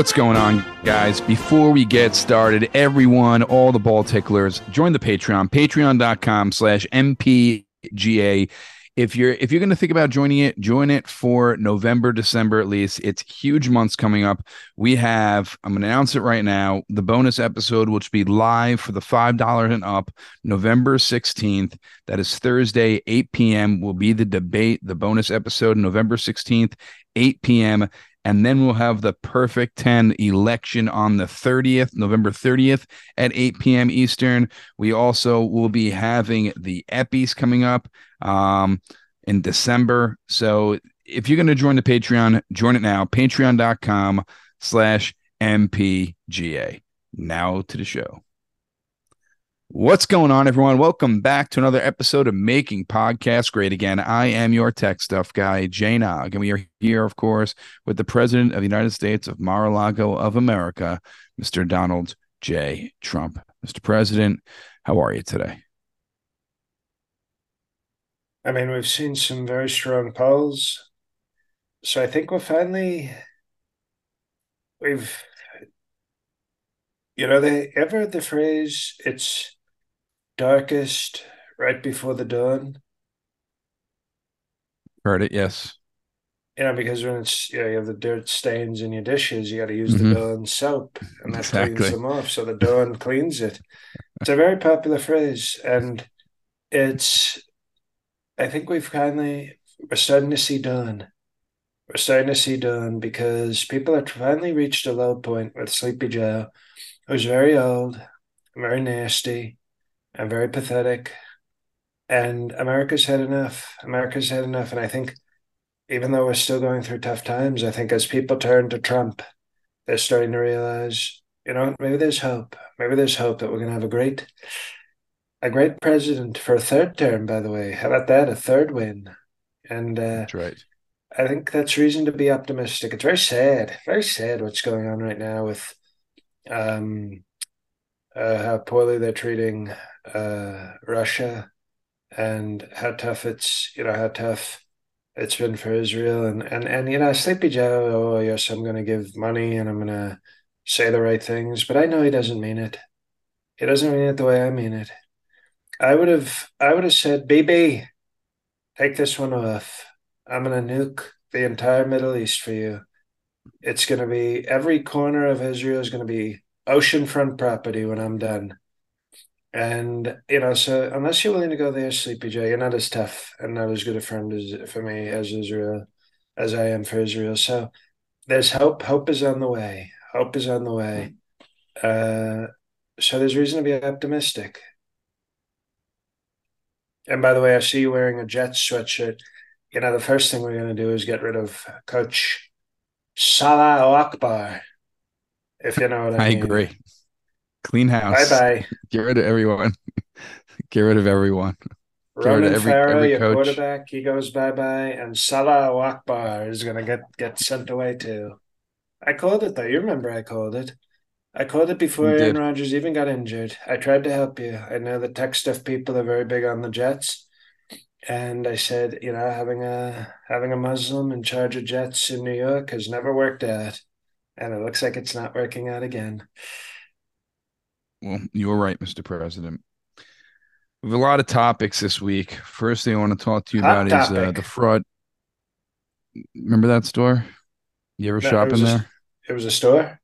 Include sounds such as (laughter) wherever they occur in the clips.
What's going on, guys? Before we get started, everyone, all the ball ticklers, join the Patreon, patreon.com slash MPGA. If you're if you're gonna think about joining it, join it for November, December at least. It's huge months coming up. We have, I'm gonna announce it right now, the bonus episode, which will be live for the five dollars and up, November 16th. That is Thursday, 8 p.m. will be the debate, the bonus episode, November 16th, 8 p.m and then we'll have the perfect 10 election on the 30th november 30th at 8 p.m eastern. We also will be having the eppies coming up um, in december. So if you're going to join the patreon join it now. Patreon.com slash mpga now to the show What's going on, everyone? Welcome back to another episode of Making Podcasts Great Again. I am your tech stuff guy, Jay Nog, and we are here, of course, with the President of the United States of Mar-a-Lago of America, Mr. Donald J. Trump. Mr. President, how are you today? I mean, we've seen some very strong polls. So I think we're finally, we've, you know, they ever the phrase, it's darkest right before the dawn. Heard it, yes. You know, because when it's you, know, you have the dirt stains in your dishes, you got to use mm-hmm. the Dawn soap, and that exactly. cleans them off. So the Dawn cleans it. It's a very popular phrase, and it's. I think we've finally we're starting to see dawn. We're starting to see dawn because people have finally reached a low point with Sleepy Joe, who's very old, very nasty, and very pathetic. And America's had enough. America's had enough. And I think even though we're still going through tough times, I think as people turn to Trump, they're starting to realize, you know, maybe there's hope. Maybe there's hope that we're going to have a great, a great president for a third term. By the way, how about that? A third win, and uh, that's right. I think that's reason to be optimistic. It's very sad, very sad what's going on right now with um, uh, how poorly they're treating uh, Russia and how tough it's you know how tough it's been for Israel. And and and you know Sleepy Joe oh yes I'm going to give money and I'm going to say the right things but I know he doesn't mean it. He doesn't mean it the way I mean it. I would have I would have said Bibi take this one off. I'm going to nuke the entire Middle East for you. It's going to be every corner of Israel is going to be oceanfront property when I'm done and you know, so unless you're willing to go there, Sleepy Joe, you're not as tough and not as good a friend as for me as Israel, as I am for Israel. So there's hope. Hope is on the way. Hope is on the way. Uh, so there's reason to be optimistic. And by the way, I see you wearing a Jets sweatshirt. You know, the first thing we're going to do is get rid of Coach Salah Akbar, if you know what I, I mean. agree. Clean house. Bye bye. (laughs) Get rid of everyone. Get rid of everyone. Get Ronan rid of every, Farrow, every your coach. quarterback, he goes bye bye, and Salah Akbar is gonna get get sent away too. I called it though. You remember I called it. I called it before Aaron Rodgers even got injured. I tried to help you. I know the tech stuff people are very big on the Jets, and I said, you know, having a having a Muslim in charge of Jets in New York has never worked out, and it looks like it's not working out again. Well, you were right, Mr. President. We have a lot of topics this week. First thing I want to talk to you Hot about is uh, the fraud. Remember that store? You ever No, shop in a- there? It was a store.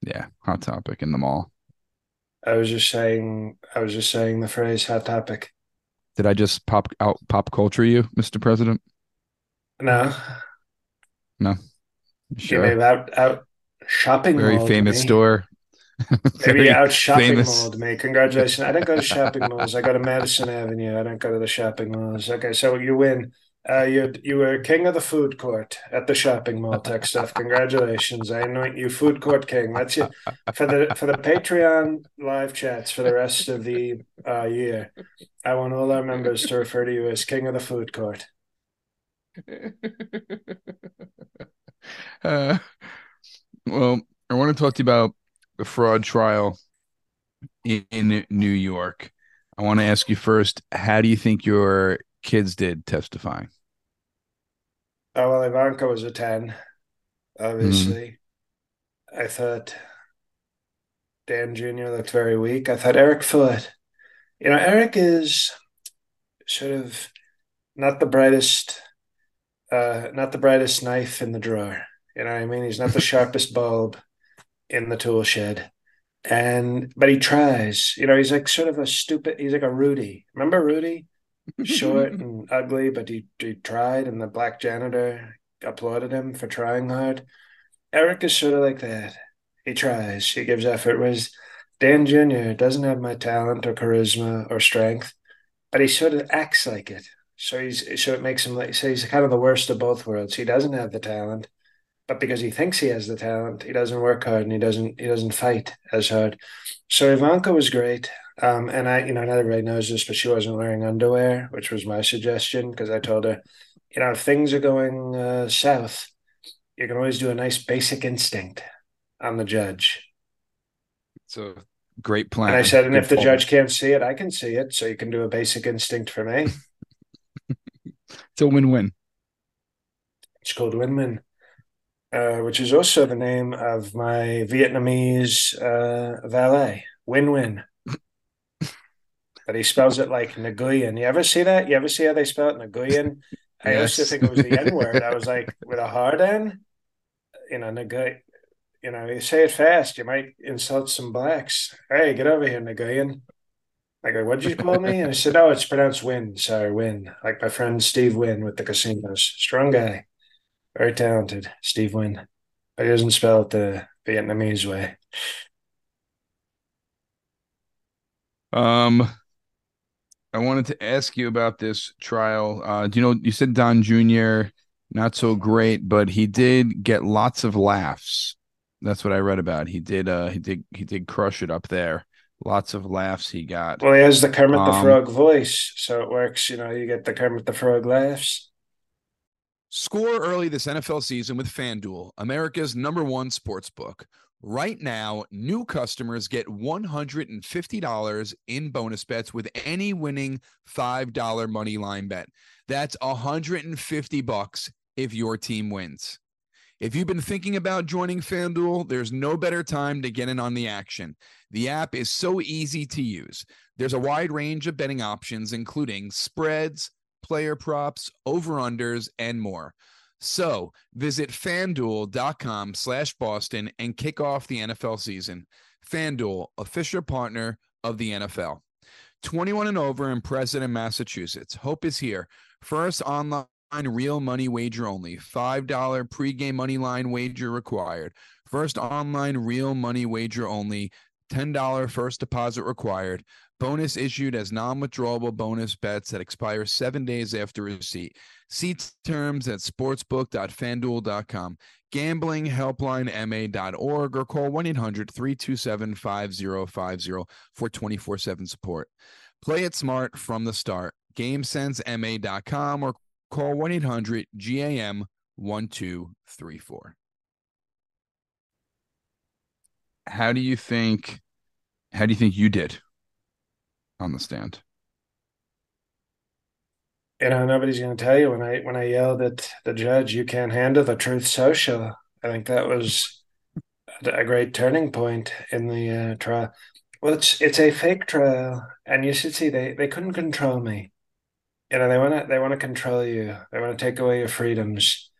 Yeah, hot topic in the mall. I was just saying. I was just saying the phrase "hot topic." Did I just pop out pop culture you, Mr. President? No, you Sure. may out out shopping Very malled famous me. store. Maybe (laughs) Very out shopping famous. malled me. Congratulations. I don't go to shopping malls. I go to Madison Avenue. I don't go to the shopping malls. Okay, so you win. Uh, you you were king of the food court at the shopping mall tech stuff. Congratulations. I anoint you food court king. That's you for the for the Patreon live chats for the rest of the uh, year. I want all our members to refer to you as king of the food court. (laughs) Uh, well, I want to talk to you about the fraud trial in, in New York. I want to ask you first, how do you think your kids did testifying? Oh well, Ivanka was a ten, obviously. I thought Don Jr. looked very weak. I thought Eric Foot, you know, Eric is sort of not the brightest, uh, not the brightest knife in the drawer. You know what I mean? He's not the (laughs) sharpest bulb in the tool shed. And but he tries. You know, he's like sort of a stupid. He's like a Rudy. Remember Rudy? Short and (laughs) ugly, but he he tried, and the black janitor applauded him for trying hard. Eric is sort of like that. He tries. He gives effort. Whereas Don Jr. doesn't have my talent or charisma or strength, but he sort of acts like it. So he's so it makes him like so he's kind of the worst of both worlds. He doesn't have the talent, but because he thinks he has the talent, he doesn't work hard and he doesn't he doesn't fight as hard. So Ivanka was great. Um, and I, you know, not everybody knows this, but she wasn't wearing underwear, which was my suggestion because I told her, you know, if things are going uh, south, you can always do a nice basic instinct on the judge. It's a great plan. And I said, and if the judge can't see it, I can see it. So you can do a basic instinct for me. It's a win-win. It's called Win Win, uh, which is also the name of my Vietnamese uh, valet, Win Win. (laughs) But he spells it like Nguyen. You ever see that? You ever see how they spell it Nguyen? (laughs) I used to think it was the N word. I was (laughs) like, with a hard N, you know, Nguyen. You know, you say it fast, you might insult some blacks. Hey, get over here, Nguyen. I go, what'd you (laughs) call me? And I said, oh, it's pronounced Win. Sorry, Win. Like my friend Steve Wynn with the casinos. Strong guy. Very talented, Steve Wynn. But he doesn't spell it the Vietnamese way. Um, I wanted to ask you about this trial. Uh, do you know you said Don Jr. not so great, but he did get lots of laughs. That's what I read about. He did uh he did he did crush it up there. Lots of laughs he got. Well, he has the Kermit the Um, Frog voice, so it works. You know, you get the Kermit the Frog laughs. Score early this NFL season with FanDuel, America's number one sports book. Right now, new customers get $150 in bonus bets with any winning $5 money line bet. That's 150 bucks if your team wins. If you've been thinking about joining FanDuel, there's no better time to get in on the action. The app is so easy to use. There's a wide range of betting options, including spreads, player props, over-unders, and more. So visit fanduel.com slash Boston and kick off the NFL season. FanDuel, official partner of the NFL. 21 and over and present in Massachusetts. Hope is here. First online real money wager only. $5 pregame money line wager required. First online real money wager only. $10 first deposit required. Bonus issued as non withdrawable bonus bets that expire seven days after receipt. See terms at sportsbook.fanduel.com. Gambling helpline ma.org or call 1 800 327 5050 for 24 7 support. Play it smart from the start. GameSenseMA.com or call 1 800 GAM 1234. How do you think? How do you think you did on the stand? You know, nobody's going to tell you when I when I yelled at the judge, "You can't handle the truth social." I think that was a great turning point in the uh, trial. Well, it's it's a fake trial, and you should see they they couldn't control me. You know, they want to they want to control you. They want to take away your freedoms,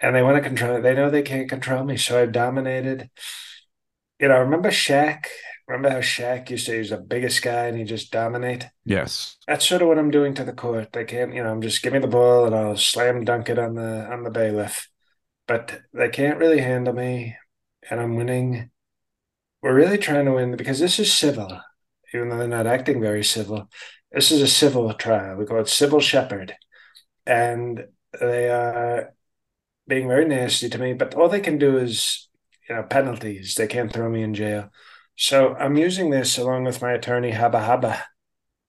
and they want to control. They know they can't control me, so I've dominated. You know, remember Shaq? Remember how Shaq used to? He was the biggest guy, and he just dominate. Yes, That's sort of what I'm doing to the court. They can't, you know, I'm just give me the ball and I'll slam dunk it on the on the bailiff. But they can't really handle me, and I'm winning. We're really trying to win because this is civil, even though they're not acting very civil. This is a civil trial. We call it civil shepherd, and they are being very nasty to me. But all they can do is, you know, penalties. They can't throw me in jail. So I'm using this along with my attorney Habba Habba.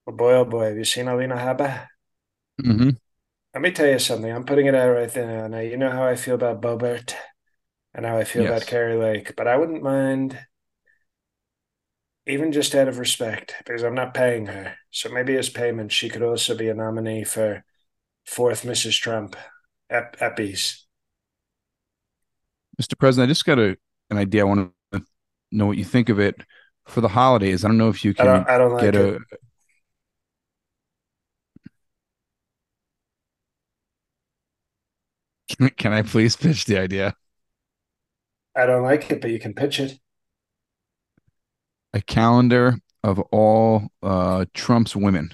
Oh boy, oh boy, have you seen Alina Habba? hmm Let me tell you something. I'm putting it out right there now. You know how I feel about Boebert and how I feel about Yes. Kari Lake, but I wouldn't mind, even just out of respect, because I'm not paying her. So maybe as payment, she could also be a nominee for fourth Mrs. Trump Ep- Eppies. Mr. President. I just got a an idea. I want to know what you think of it for the holidays. I don't know if you I can don't. I don't like get it. a. (laughs) Can I please pitch the idea? I don't like it, but you can pitch it. A calendar of all uh, Trump's women,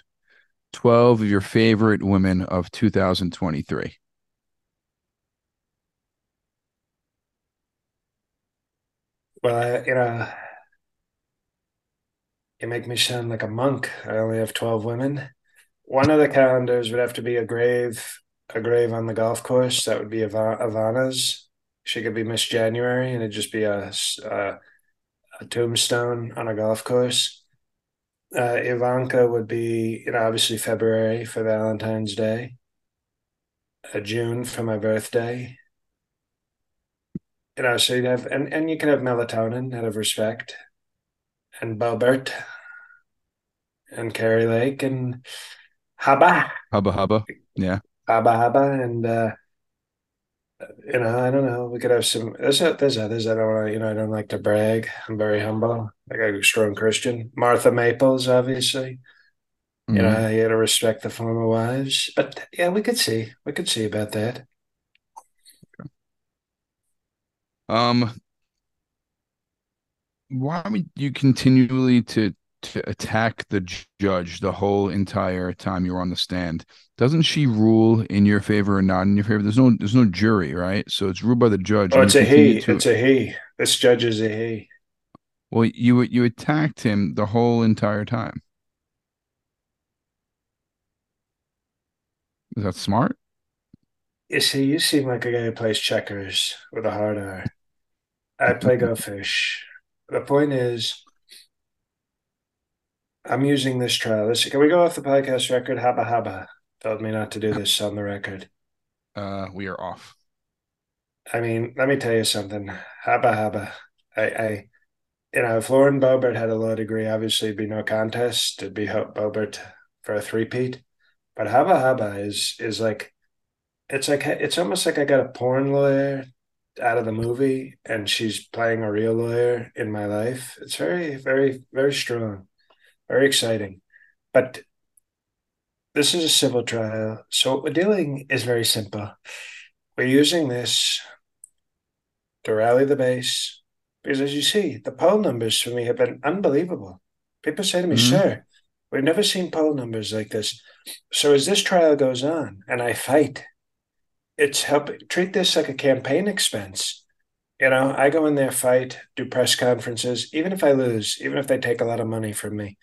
twelve of your favorite women of 2023. Well, you know, you make me sound like a monk. I only have 12 women. One of the calendars would have to be a grave, a grave on the golf course. That would be Ivana, Ivana's. She could be Miss January, and it'd just be a, a, a tombstone on a golf course. Uh, Ivanka would be, you know, obviously February for Valentine's Day, uh, June for my birthday. You know, so you'd have, and, and you can have melatonin out of respect, and Boebert, and Kari Lake, and Habba. Hubba hubba. Yeah. Habba Habba, and uh, you know, I don't know. We could have some. There's there's others. I don't want to. You know, I don't like to brag. I'm very humble. Like a strong Christian. Marla Maples, obviously. You Mhm. know, you got to respect the former wives. But yeah, we could see. We could see about that. Um, why would you continually to to attack the judge the whole entire time you're on the stand? Doesn't she rule in your favor or not in your favor? There's no there's no jury, right? So it's ruled by the judge. Oh, it's a he. to- It's a he. This judge is a he. well, you you attacked him the whole entire time. Is that smart? You see, you seem like a guy who plays checkers with a hard R. I play (laughs) Go Fish. The point is, I'm using this trial. This can we go off the podcast record? Habba Habba told me not to do this on the record. Uh, we are off. I mean, let me tell you something. Habba Habba. I, I, you know, if Lauren Boebert had a law degree, obviously it'd be no contest. It'd be Hope Boebert for a three-peat. But Habba Habba is is like, it's like it's almost like I got a porn lawyer out of the movie, and she's playing a real lawyer in my life. It's very, very, very strong, very exciting. But this is a civil trial, so what we're dealing is very simple. We're using this to rally the base. Because as you see, the poll numbers for me have been unbelievable. People say to me, Mhm. Sir, we've never seen poll numbers like this. So as this trial goes on and I fight, it's helping treat this like a campaign expense. You know, I go in there, fight, do press conferences, even if I lose, even if they take a lot of money from me,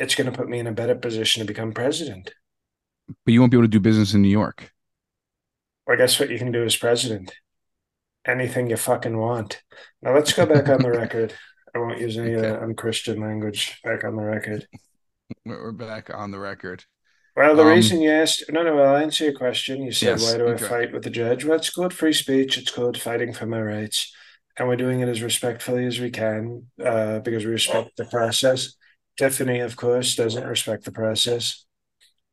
it's going to put me in a better position to become president. But you won't be able to do business in New York. Or guess what you can do as president? Anything you fucking want. Now let's go back on the (laughs) record. I won't use any of Okay. the unchristian language back on the record. We're we're back on the record. Well, the Um, reason you asked, no, no, I'll answer your question. You said, Yes, why do I okay. fight with the judge? Well, it's called free speech. It's called fighting for my rights. And we're doing it as respectfully as we can uh, because we respect the process. Tiffany, of course, doesn't respect the process.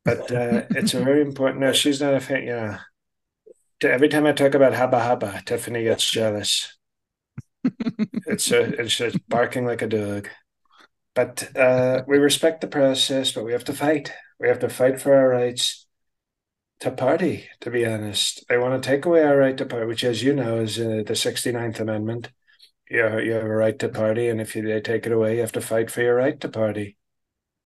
But uh, it's a very important. No, she's not a fan. Yeah. Every time I talk about Habba Habba, Tiffany gets jealous. (laughs) It's a, it's just barking like a dog. but uh, we respect the process, but we have to fight. We have to fight for our rights to party, to be honest. They want to take away our right to party, which, as you know, is uh, the 69th Amendment. You you have a right to party, and if they take it away, you have to fight for your right to party.